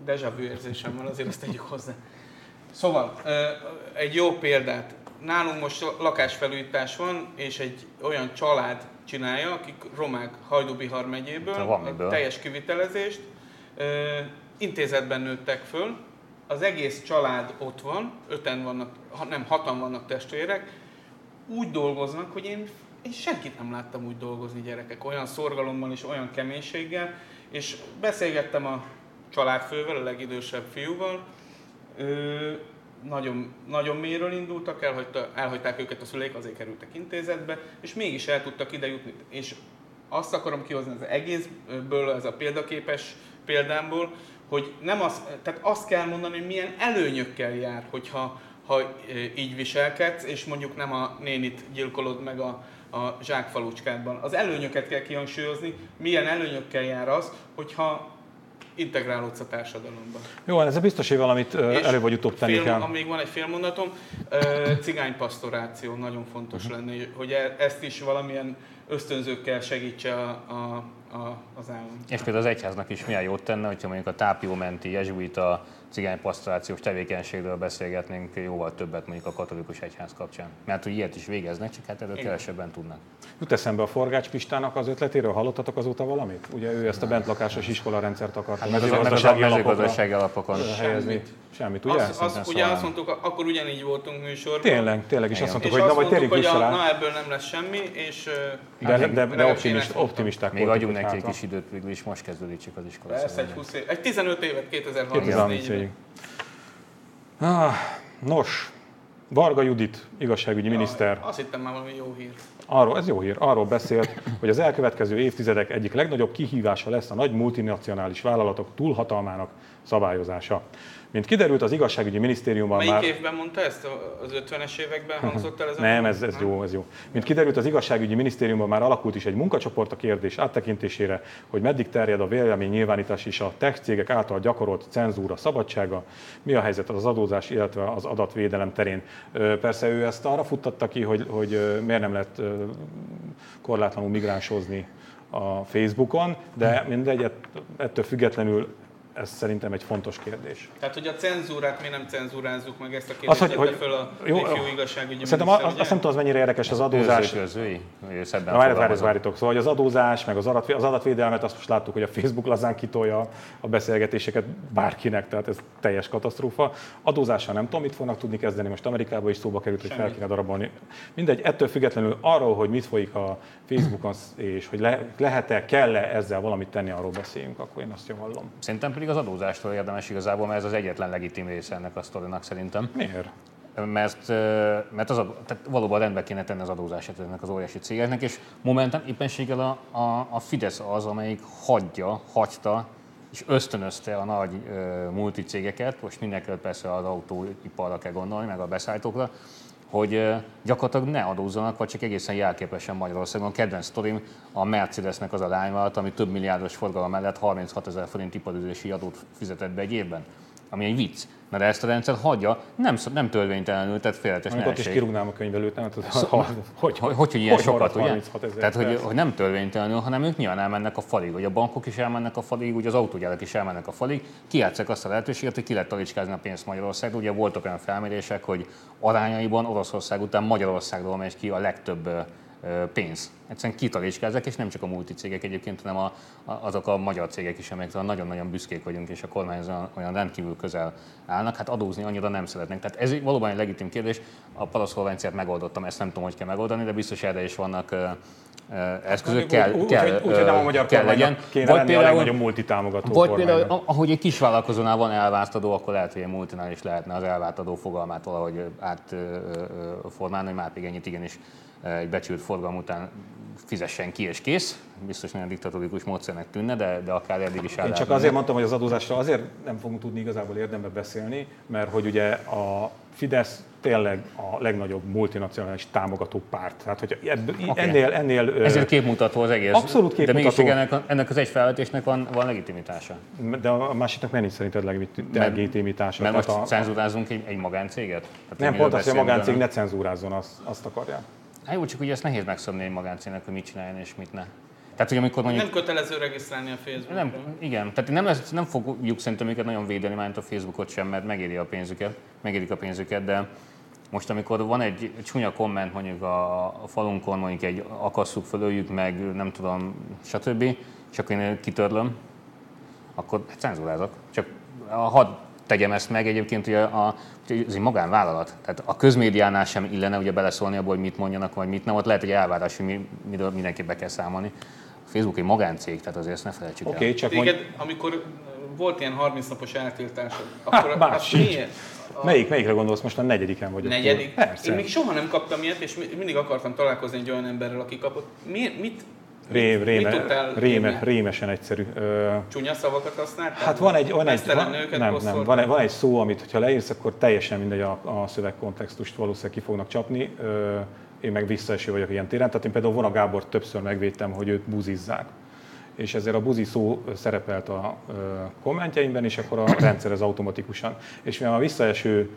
deja vu érzésem van, azért azt tegyük hozzá. Szóval, egy jó példát. Nálunk most lakásfelújítás van, és egy olyan család csinálja, akik romák Hajdubihar megyéből, a teljes kivitelezést, intézetben nőttek föl, az egész család ott van, öten vannak, nem, hatan vannak testvérek, úgy dolgoznak, hogy én, én senkit nem láttam úgy dolgozni gyerekek, olyan szorgalommal és olyan keménységgel, és beszélgettem a családfővel, a legidősebb fiúval. Ő, nagyon, nagyon mélyről indultak, elhagyta, elhagyták őket a szüleik, azért kerültek intézetbe, és mégis el tudtak ide jutni. És azt akarom kihozni az egészből, ez a példaképes példámból, hogy nem az, tehát azt kell mondani, hogy milyen előnyökkel jár, hogyha ha így viselkedsz, és mondjuk nem a nénit gyilkolod meg a, a zsákfalucskádban. Az előnyöket kell kihangsúlyozni, milyen előnyökkel jár az, hogyha integrálódsz a társadalomba. Jó, ez biztos, hogy valamit És elő vagy utóbb tenni kell. Még van egy félmondatom, cigánypastoráció nagyon fontos uh-huh. lenne, hogy e- ezt is valamilyen ösztönzőkkel segítse a, a, a, az állam. És például az egyháznak is milyen jót tenne, hogyha mondjuk a tápiómenti jezsuita cigánypastorációs tevékenységről beszélgetnénk jóval többet mondjuk a katolikus egyház kapcsán. Mert hogy ilyet is végeznek, csak hát erről Igen. kevesebben tudnak. Jut eszembe a Forgács Pistának az ötletéről, hallottatok azóta valamit? Ugye ő ezt a bentlakásos iskolarendszert akarta hát, meg az gazdasági alapokon, alapokon helyezni. Semmit, ugye? Azt, azt, ugye azt mondtuk, akkor ugyanígy voltunk műsorban. Tényleg, tényleg, és azt mondtuk, hogy na majd térjünk vissza rá. Na ebből nem lesz semmi, és de, de, de, optimist, optimisták Még adjunk neki egy kis időt, végül is most kezdődik csak az iskola. Persze, egy, 20 év, egy 15 évet 2034-ben. Ah, nos, Varga Judit, igazságügyi ja, miniszter. Azt hittem már valami jó hír. Arról, ez jó hír, arról beszélt, hogy az elkövetkező évtizedek egyik legnagyobb kihívása lesz a nagy multinacionális vállalatok túlhatalmának szabályozása. Mint kiderült, az igazságügyi minisztériumban Melyik már... évben mondta ezt? Az 50-es években hangzott el ez a Nem, ez, ez jó, ez jó. Mint kiderült, az igazságügyi minisztériumban már alakult is egy munkacsoport a kérdés áttekintésére, hogy meddig terjed a vélemény nyilvánítás és a tech cégek által gyakorolt cenzúra szabadsága, mi a helyzet az adózás, illetve az adatvédelem terén. Persze ő ezt arra futtatta ki, hogy, hogy miért nem lehet korlátlanul migránsozni a Facebookon, de mindegy, ettől függetlenül ez szerintem egy fontos kérdés. Tehát, hogy a cenzúrát mi nem cenzúrázzuk meg ezt a kérdést, az, hogy, hogy, föl a jó, ifjú igazságügyi Szerintem azt, azt nem tudom, az mennyire érdekes az adózás. Közői, Na, várj, várjátok. Szóval hogy az adózás, meg az, adat, az adatvédelmet, azt most láttuk, hogy a Facebook lazán kitolja a beszélgetéseket bárkinek, tehát ez teljes katasztrófa. Adózással nem tudom, mit fognak tudni kezdeni, most Amerikában is szóba került, hogy fel kéne darabolni. Mindegy, ettől függetlenül arról, hogy mit folyik a Facebookon, és hogy le, lehet-e, kell-e ezzel valamit tenni, arról beszéljünk, akkor én azt javaslom. Szerintem pedig az adózástól érdemes igazából, mert ez az egyetlen legitim része ennek a sztorinak szerintem. Miért? Mert, mert az, tehát valóban rendbe kéne tenni az adózását ennek az óriási cégeknek, és momentan éppenséggel a, a, a Fidesz az, amelyik hagyja, hagyta és ösztönözte a nagy multicégeket, most mindenkel persze az autóiparra kell gondolni, meg a beszállítókra, hogy gyakorlatilag ne adózzanak, vagy csak egészen jelképesen Magyarországon. Kedvenc sztorim a Mercedesnek az a ami több milliárdos forgalom mellett 36 ezer forint iparüzési adót fizetett be egy évben ami egy vicc. De ezt a rendszer hagyja, nem, nem törvénytelenül, tehát félretes Amikor is kirúgnám a könyvelőt, nem tudom, szóval, hogy, hogy, hogy, hogy ilyen hogy sokat, ugye? Tehát, hogy, hogy, nem törvénytelenül, hanem ők nyilván elmennek a falig, vagy a bankok is elmennek a falig, ugye az autógyárak is elmennek a falig, kijátszák azt a lehetőséget, hogy ki lehet talicskázni a pénzt Magyarország. Ugye voltak olyan felmérések, hogy arányaiban Oroszország után Magyarországról megy ki a legtöbb pénz. Egyszerűen kitalicskáznak, és nem csak a multicégek egyébként, hanem a, a, azok a magyar cégek is, amelyekre nagyon-nagyon büszkék vagyunk, és a kormányzó olyan rendkívül közel állnak, hát adózni annyira nem szeretnek. Tehát ez valóban egy legitim kérdés. A paraszolvenciát megoldottam, ezt nem tudom, hogy kell megoldani, de biztos erre is vannak eszközök kell, úgy, kell, úgy, úgy, hogy nem a magyar kell legyen. Kéne vagy például, a legnagyobb multitámogató Vagy például, ahogy egy kis vállalkozónál van elvártadó, akkor lehet, hogy egy multinál is lehetne az elvártadó fogalmát valahogy átformálni, hogy már ennyit igenis egy becsült forgalom után fizessen ki és kész. Biztos nagyon diktatórikus módszernek tűnne, de, de akár eddig is Én csak azért mondtam, hogy az adózásra azért nem fogunk tudni igazából érdembe beszélni, mert hogy ugye a Fidesz tényleg a legnagyobb multinacionális támogató párt. Tehát, hogy ebből, okay. ennél, ennél... Ezért képmutató az egész. Abszolút képmutató. De mégis ennek, ennek az egy felvetésnek van, van legitimitása. De a másiknak mennyi szerinted legitimitása? Mert, mert most a, cenzúrázunk egy, egy magáncéget? Tehát nem, pont azt, hogy a magáncég ne cenzúrázzon, azt, azt akarják. Hát jó, csak ugye ezt nehéz megszabni egy magáncégnek, hogy mit csináljon és mit ne. Tehát, hogy amikor mondjuk... Nem kötelező regisztrálni a Facebookon. Nem, igen, tehát nem, lesz, nem fogjuk szerintem őket nagyon védeni, mert a Facebookot sem, mert megéri a pénzüket, megérik a pénzüket, de most amikor van egy csúnya komment mondjuk a, a falunkon, mondjuk egy akasszuk fölöljük meg, nem tudom, stb., és akkor én kitörlöm, akkor hát cenzúrázok. Csak hadd tegyem ezt meg egyébként, hogy a, ez egy magánvállalat. Tehát a közmédiánál sem illene ugye beleszólni abból, hogy mit mondjanak, vagy mit nem. Ott lehet egy elvárás, hogy mi, miről mindenképp be kell számolni. A Facebook egy magáncég, tehát azért ezt ne felejtsük okay, el. Csak Téged, mondj... amikor volt ilyen 30 napos eltiltás, akkor hát, hát miért? A... Melyik, melyikre gondolsz? Most a negyediken vagyok. Negyedik? Persze. Én még soha nem kaptam ilyet, és mindig akartam találkozni egy olyan emberrel, aki kapott. Mi, mit, Rém, réme, réme, rémesen egyszerű. Csúnya szavakat használtál? Hát van egy, van egy, van, nem, nem, van, egy, van egy szó, amit ha leírsz, akkor teljesen mindegy a, a szövegkontextust valószínűleg ki fognak csapni. Én meg visszaeső vagyok ilyen téren. Tehát én például Vona Gábor többször megvédtem, hogy őt buzizzák és ezért a buzi szó szerepelt a kommentjeimben, és akkor a rendszer ez automatikusan. És mivel a visszaeső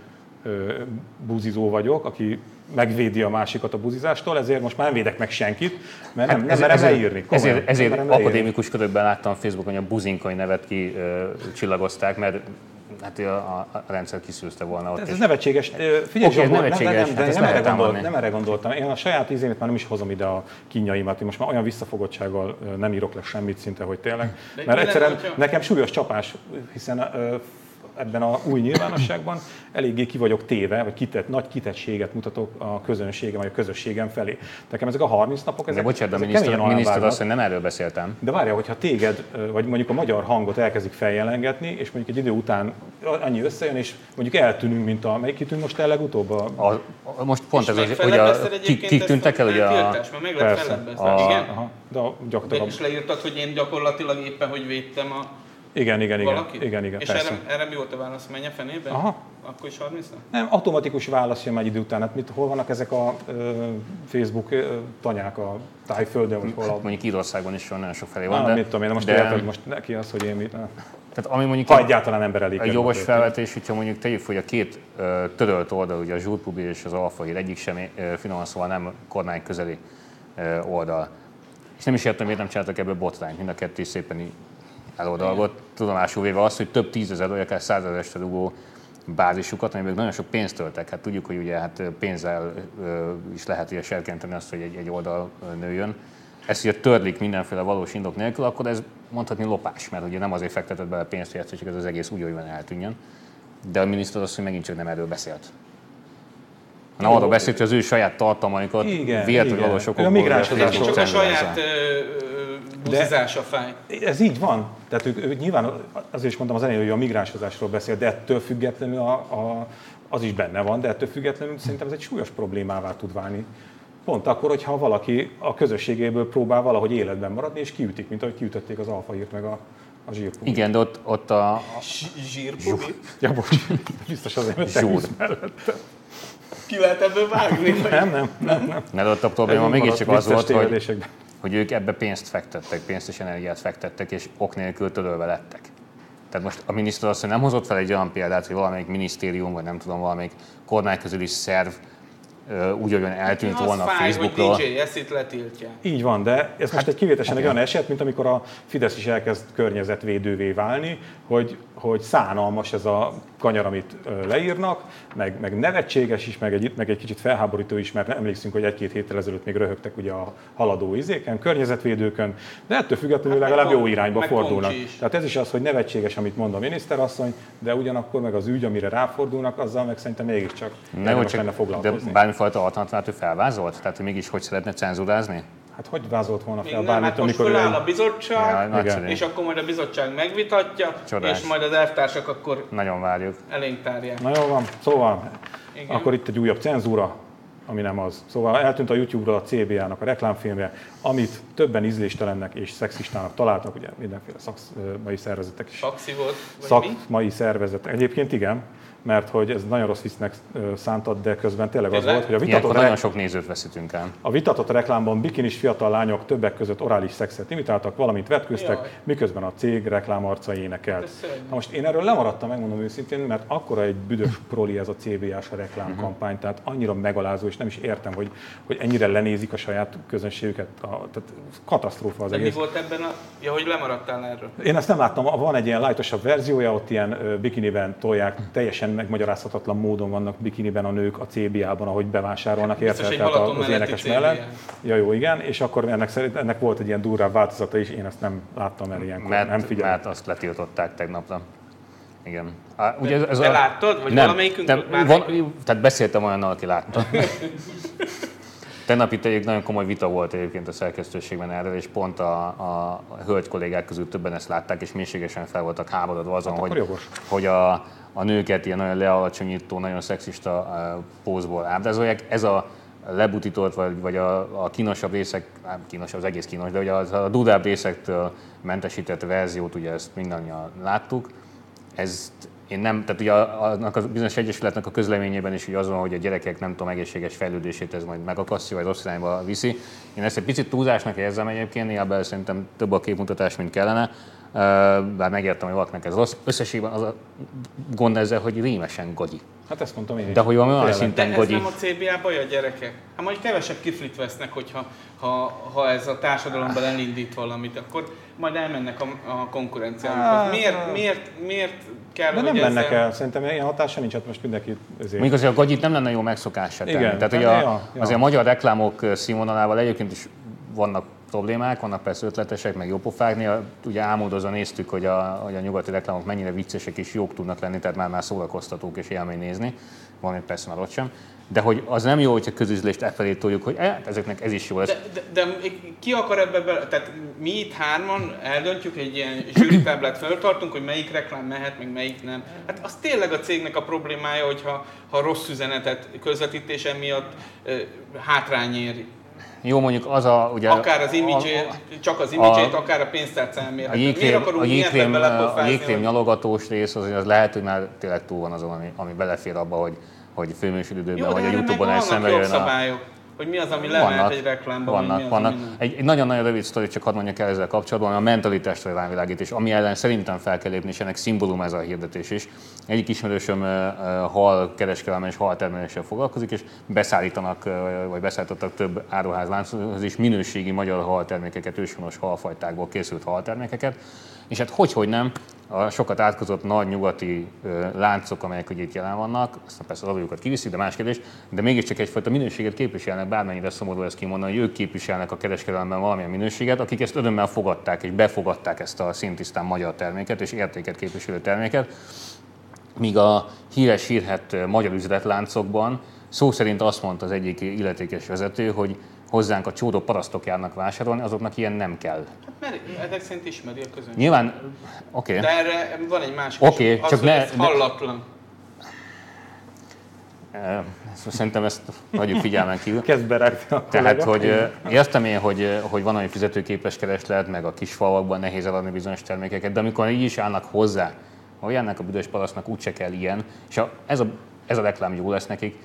buzizó vagyok, aki megvédi a másikat a buzizástól, ezért most már nem védek meg senkit, mert nem, hát nem merem leírni. Ezért, ezért akadémikus körökben láttam Facebookon, hogy a buzinkai nevet ki uh, csillagozták, mert hát a, a, a rendszer kiszűzte volna ott. Ez, ez nevetséges. Figyelj, okay, nevetséges. Nem, nem, de hát nem, erre gondol, nem erre gondoltam. Én a saját ízémet már nem is hozom ide a kínjaimat. Én most már olyan visszafogottsággal nem írok le semmit szinte, hogy tényleg. Mert egyszerűen nekem súlyos csapás, hiszen ebben a új nyilvánosságban eléggé ki vagyok téve, vagy kitett, nagy kitettséget mutatok a közönségem, vagy a közösségem felé. Nekem ezek a 30 napok, ezek, de bocsánat, ezek miniszter, miniszter azt, hogy nem erről beszéltem. De várja, hogyha téged, vagy mondjuk a magyar hangot elkezdik feljelengetni, és mondjuk egy idő után annyi összejön, és mondjuk eltűnünk, mint a, melyik kitűnt most el legutóbb? A... A, a, most pont ez az, hogy a, kik, kik tűntek el, ugye a... Meg Persze. A, igen? Aha, de gyakorlatilag... És leírtad, hogy én gyakorlatilag éppen, hogy védtem a igen, igen, Valaki? igen. igen, igen És erre, erre, mi volt a válasz? Menj a fenébe? Aha. Akkor is 30 Nem, automatikus válasz jön egy idő után. Hát mit, hol vannak ezek a ö, Facebook ö, tanyák a tájföldön, vagy hol a... Hát mondjuk Írországban is nagyon sok felé van, Na, de... mit tudom én, most de... érted, most neki az, hogy én mit... Tehát ami mondjuk ha egyáltalán ember elég. A jogos felvetés, hogyha mondjuk tegyük, hogy a két ö, törölt oldal, ugye a Zsúrpubi és az Alfa Hír, egyik sem ö, finoman szóval nem kormány közeli ö, oldal. És nem is értem, miért nem csináltak ebből botrányt, mind a kettő szépen eloldalgott, tudomásul véve azt, hogy több tízezer, vagy akár százezesre rugó bázisukat, amiből nagyon sok pénzt töltek. Hát tudjuk, hogy ugye hát pénzzel is lehet ugye serkenteni azt, hogy egy, egy oldal nőjön. Ezt ugye törlik mindenféle valós indok nélkül, akkor ez mondhatni lopás, mert ugye nem azért fektetett bele pénzt, hogy csak ez az egész úgy, hogy eltűnjön. De a miniszter azt, hogy megint csak nem erről beszélt. Na, arról beszélt, hogy az ő saját tartalmaikat vélt, hogy valós okokból... A. Csak a saját buzizása fáj. Ez így van. Tehát ők, ők nyilván azért is mondtam az elején, hogy a migránsozásról beszél, de ettől függetlenül a, a, az is benne van, de ettől függetlenül szerintem ez egy súlyos problémává tud válni. Pont akkor, hogyha valaki a közösségéből próbál valahogy életben maradni, és kiütik, mint ahogy kiütötték az alfaírt meg a, a zsírpubi. Igen, de ott, ott a... Zsírpubi? Ja, bocs. Biztos azért, mert Zsúr. Ki lehet ebből vágni? Nem, nem, nem. nem. Mert ott a probléma mégiscsak az volt, hogy, hogy ők ebbe pénzt fektettek, pénzt és energiát fektettek, és ok nélkül törölve lettek. Tehát most a miniszter azt, nem hozott fel egy olyan példát, hogy valamelyik minisztérium, vagy nem tudom, valamelyik kormányközüli szerv úgy, hogy eltűnt Az volna a fáj, Facebookról. hogy DJ ezt letiltja. Így van, de ez most egy kivételesen egy oké. olyan eset, mint amikor a Fidesz is elkezd környezetvédővé válni, hogy, hogy szánalmas ez a kanyar, amit leírnak, meg, meg nevetséges is, meg egy, meg egy kicsit felháborító is, mert emlékszünk, hogy egy-két héttel ezelőtt még röhögtek ugye a haladó izéken, környezetvédőkön, de ettől függetlenül Hát meg legalább jó irányba meg fordulnak. Tehát ez is az, hogy nevetséges, amit mond a miniszterasszony, de ugyanakkor meg az ügy, amire ráfordulnak, azzal meg szerintem mégiscsak Ne, hogy érdemes lenne csak, foglalkozni. de bármifajta alternatívát ő felvázolt? Tehát, hogy mégis hogy szeretne cenzúrázni? Hát hogy vázolt volna Még fel nem, bármit, hát most amikor ő föláll a bizottság, Ja, és akkor majd a bizottság megvitatja, Csodás. és majd az elvtársak akkor Nagyon várjuk. elénk tárják. Na jó van, szóval Igen. akkor itt egy újabb cenzúra, ami nem az. Szóval eltűnt a YouTube-ról a CBA-nak a reklámfilmje, amit többen ízléstelennek és szexistának találtak, ugye mindenféle szakmai szervezetek is. Saxi volt, vagy mi? Szakmai szervezet. Egyébként igen, mert hogy ez nagyon rossz viccnek ö, szántad, de közben tényleg az volt, hogy a vitatott, nagyon re- sok nézőt veszítünk el. a vitatott reklámban bikinis fiatal lányok többek között orális szexet imitáltak, valamint vetköztek, Jaj. miközben a cég reklámarca énekelt. Na most én erről lemaradtam, megmondom őszintén, mert akkora egy büdös proli ez a CBA-s reklámkampány, tehát annyira megalázó, és nem is értem, hogy, hogy ennyire lenézik a saját közönségüket. A, tehát katasztrófa az De mi egész. volt ebben a... Ja, hogy lemaradtál erről. Én ezt nem láttam, van egy ilyen lájtosabb verziója, ott ilyen bikiniben tolják, teljesen megmagyarázhatatlan módon vannak bikiniben a nők a CBA-ban, ahogy bevásárolnak, érted? Tehát a- az énekes mellett. Ja, jó, igen, és akkor ennek, szerint, ennek volt egy ilyen durvább változata is, én ezt nem láttam el ilyenkor, Mert, nem figyelem. mert azt letiltották tegnapra. Igen. Á, ugye ez, ez te láttad? Vagy valamelyikünk- Te, bármelyikünk? van, tehát beszéltem olyannal, aki látta. Tegnap itt egy nagyon komoly vita volt egyébként a szerkesztőségben erről, és pont a, a, hölgy kollégák közül többen ezt látták, és mélységesen fel voltak háborodva azon, Hát hogy, jogos. hogy a, a nőket ilyen nagyon lealacsonyító, nagyon szexista uh, pózból ábrázolják. Ez a lebutított, vagy, vagy a, a kínosabb részek, nem kínos, az egész kínos, de ugye az, a dudább részektől mentesített verziót, ugye ezt mindannyian láttuk. Ezt én nem, tehát ugye annak a bizonyos egyesületnek a közleményében is ugye az van, hogy a gyerekek nem tudom, egészséges fejlődését ez majd megakasztja, vagy rossz irányba viszi. Én ezt egy picit túlzásnak érzem egyébként, néha szerintem több a képmutatás, mint kellene. Bár megértem, hogy valakinek ez rossz. Összességében az a gond ezzel, hogy rémesen gagyi. Hát ezt mondtam én is. De hogy valami olyan Tényleg. De szinten ez gagyi. nem a CBA baj a gyerekek. Hát majd kevesebb kiflit vesznek, hogyha ha, ha ez a társadalomban elindít valamit, akkor majd elmennek a, a konkurenciánkhoz. Hát, Miért, miért, miért kell, De hogy nem mennek ezzel... el, szerintem ilyen hatása nincs, hát most mindenki ezért. Mondjuk azért a gagyit nem lenne jó megszokásra tenni. Igen, Tehát, hogy de a, ja, ja. azért a magyar reklámok színvonalával egyébként is vannak problémák, vannak persze ötletesek, meg jópofák. Néha ugye álmodozva néztük, hogy a, hogy a nyugati reklámok mennyire viccesek és jók tudnak lenni, tehát már, már szórakoztatók és élmény nézni. Valamit persze már ott sem. De hogy az nem jó, hogyha közüzlést e felé toljuk, hogy eh, ezeknek ez is jó lesz. De, de, de, ki akar ebbe bele, tehát mi itt hárman eldöntjük, egy ilyen zsűritáblát feltartunk, hogy melyik reklám mehet, meg melyik nem. Hát az tényleg a cégnek a problémája, hogyha ha rossz üzenetet közvetítés emiatt ö, hátrány. Jó, mondjuk az a... Ugye, Akár az imidzsét, csak az imidzsét, akár a pénztárcán A mérhető. Miért akarunk a jégkrém, ebben a jégkrém nyalogatós rész, az, az lehet, hogy már tényleg túl van azon, ami, ami belefér abba, hogy, hogy főműsoridőben, vagy a Youtube-on egy vannak szembe jön a... jogszabályok, hogy mi az, ami lemehet egy reklámba, vannak, mi az, vannak. ami nem. Egy, egy nagyon-nagyon rövid sztori, csak hadd mondjak el ezzel kapcsolatban, a mentalitásra rávilágítés, ami ellen szerintem fel kell lépni, és ennek szimbólum ez a hirdetés is. Egyik ismerősöm hal kereskedelmen és hal termeléssel foglalkozik, és beszállítanak, vagy beszállítottak több áruházlánchoz is minőségi magyar haltermékeket, őshonos halfajtákból készült haltermékeket, és hát hogy, hogy nem, a sokat átkozott nagy nyugati láncok, amelyek ugye itt jelen vannak, aztán persze az aluljukat kiviszik, de más kérdés, de mégiscsak egyfajta minőséget képviselnek, bármennyire szomorú ezt kimondani, hogy ők képviselnek a kereskedelemben valamilyen minőséget, akik ezt örömmel fogadták és befogadták ezt a szintisztán magyar terméket és értéket képviselő terméket, míg a híres hírhet magyar üzletláncokban szó szerint azt mondta az egyik illetékes vezető, hogy hozzánk a csódó parasztok járnak vásárolni, azoknak ilyen nem kell. Hát mert ezek szerint ismeri a közönség. Nyilván, oké, De erre van egy másik is, az, csak ne- ez hallatlan. Eh, Szerintem ezt hagyjuk figyelmen kívül. Kezd berágni a Tehát, hogy értem én, hogy, hogy van olyan fizetőképes kereslet, meg a kis falvakban nehéz eladni bizonyos termékeket, de amikor így is állnak hozzá, hogy ennek a büdös parasztnak úgyse kell ilyen, és a, ez, a, ez a reklám jó lesz nekik,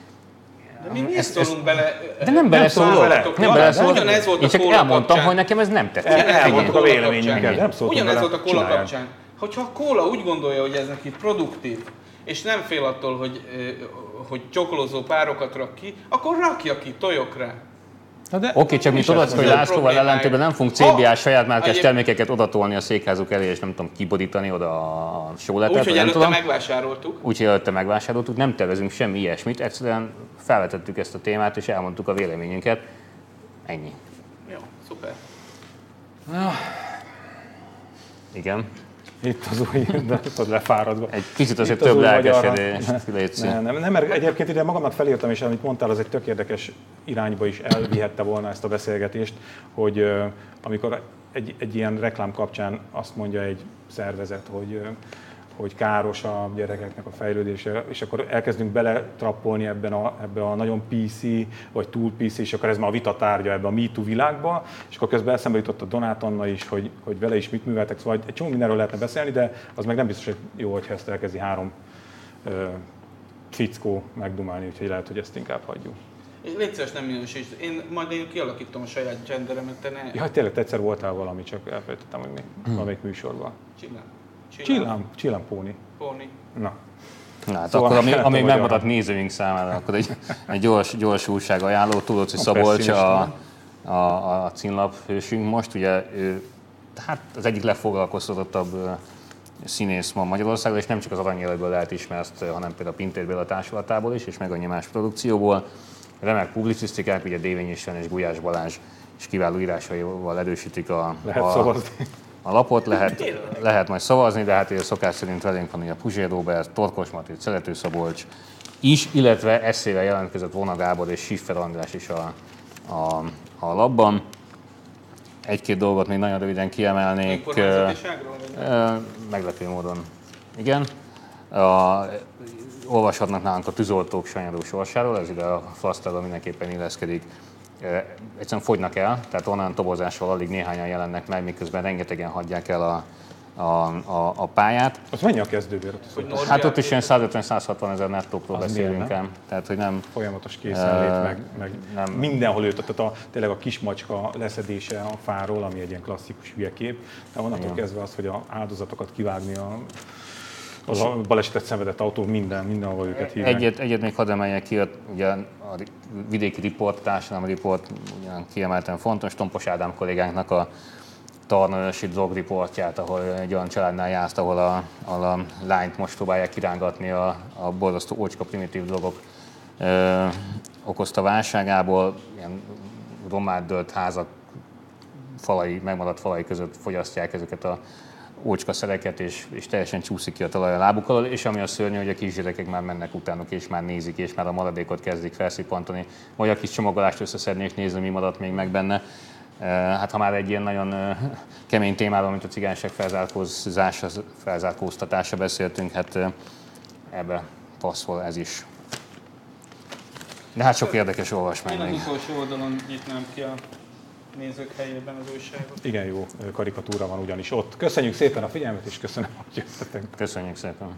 De mi miért szólunk bele? de nem beleszólok, bele. nem beleszólok. ugyanez volt a Én csak elmondtam, kapcsán. hogy nekem ez nem tetszik. El- elmondtuk volt a véleményünket, nem Ugyanez bele, volt a kóla kapcsán. Hogyha a kóla úgy gondolja, hogy ez neki produktív, és nem fél attól, hogy, hogy csokolózó párokat rak ki, akkor rakja ki, tojok rá. Na de Oké, csak mi tudod, hogy Lászlóval ellentétben nem fogunk CBA saját márkás termékeket odatolni a székházuk elé, és nem tudom, kibodítani oda a sóletet. Úgyhogy előtte tudom. megvásároltuk. Úgyhogy előtte megvásároltuk, nem tervezünk semmi ilyesmit, egyszerűen felvetettük ezt a témát, és elmondtuk a véleményünket. Ennyi. Jó, szuper. Igen. Itt az új, de tudod, lefáradva. Egy kicsit azért több lelkesedés, nem, nem, nem, mert egyébként ide magamnak felírtam, és amit mondtál, az egy tök érdekes irányba is elvihette volna ezt a beszélgetést, hogy amikor egy, egy ilyen reklám kapcsán azt mondja egy szervezet, hogy hogy káros a gyerekeknek a fejlődése, és akkor elkezdünk beletrappolni ebben a, ebbe a nagyon PC, vagy túl PC, és akkor ez már a vita tárgya ebbe a MeToo világba, és akkor közben eszembe jutott a Donát Anna is, hogy, hogy vele is mit műveltek, szóval egy csomó mindenről lehetne beszélni, de az meg nem biztos, hogy jó, hogyha ezt elkezdi három ö, fickó megdumálni, úgyhogy lehet, hogy ezt inkább hagyjuk. Légy szíves, nem minősítsd. Én majd én kialakítom a saját genderemet, te ne... Ja, tényleg egyszer voltál valami, csak elfelejtettem, hogy még hmm. valamelyik műsorban. Csinál. Csillám, csillám póni. Póni. Na. Na, hát szóval akkor ami, ami megmaradt nézőink számára, akkor egy, egy gyors, gyors újság ajánló, Tudóci Szabolcs a, a, a címlap hősünk most, ugye ő, hát az egyik legfoglalkoztatottabb színész ma Magyarországon, és nem csak az aranyjelőből lehet ismert, hanem például a Pintérből a társulatából is, és meg annyi más produkcióból. Remek publicisztikák, ugye Dévény és Gulyás Balázs és kiváló írásaival erősítik a, lehet a, szavazni a lapot, lehet, lehet majd szavazni, de hát szokás szerint velünk van a Puzsér Robert, Torkos Mati, Szelető Szabolcs is, illetve eszével jelentkezett Vona Gábor és Siffer András is a, a, a labban. Egy-két dolgot még nagyon röviden kiemelnék. Meglepő módon. Igen. A, olvashatnak nálunk a tűzoltók sanyarú sorsáról, ez ide a flasztára mindenképpen illeszkedik egyszerűen fogynak el, tehát onnan tobozással alig néhányan jelennek meg, miközben rengetegen hagyják el a, a, a, a pályát. Az mennyi a kezdőbér? Hát ott is ilyen 150-160 ezer nettókról beszélünk el. Tehát, hogy nem... Folyamatos készenlét, uh, meg, meg nem. mindenhol őt, tehát a, tényleg a kismacska leszedése a fáról, ami egy ilyen klasszikus hülye kép, de onnantól kezdve az, hogy a áldozatokat kivágni a az a balesetet szenvedett autó minden, mindenhol őket hívják. Egyet, egyet még hadd emeljek ki, ugye a vidéki riport, társadalmi riport ugyan kiemelten fontos, Tompos Ádám kollégánknak a Tarnősi drogriportját, ahol egy olyan családnál járt, ahol a, ahol a lányt most próbálják kirángatni a, a borzasztó ócska primitív drogok ö, okozta válságából, ilyen romát dölt házak falai, megmaradt falai között fogyasztják ezeket a ócska szereket, és, és teljesen csúszik ki a talaj a lábuk alól, és ami a szörnyű, hogy a kisgyerekek már mennek utánuk, és már nézik, és már a maradékot kezdik felszipantani, vagy a kis csomagolást összeszedni, és nézni, mi maradt még meg benne. Hát ha már egy ilyen nagyon kemény témáról, mint a cigányság felzárkózása, felzárkóztatása beszéltünk, hát ebbe passzol ez is. De hát sok érdekes olvasmány. Én az utolsó oldalon nyitnám ki a nézők helyében az újságot. Igen jó karikatúra van ugyanis ott. Köszönjük szépen a figyelmet, és köszönöm, hogy jöttetek. Köszönjük szépen.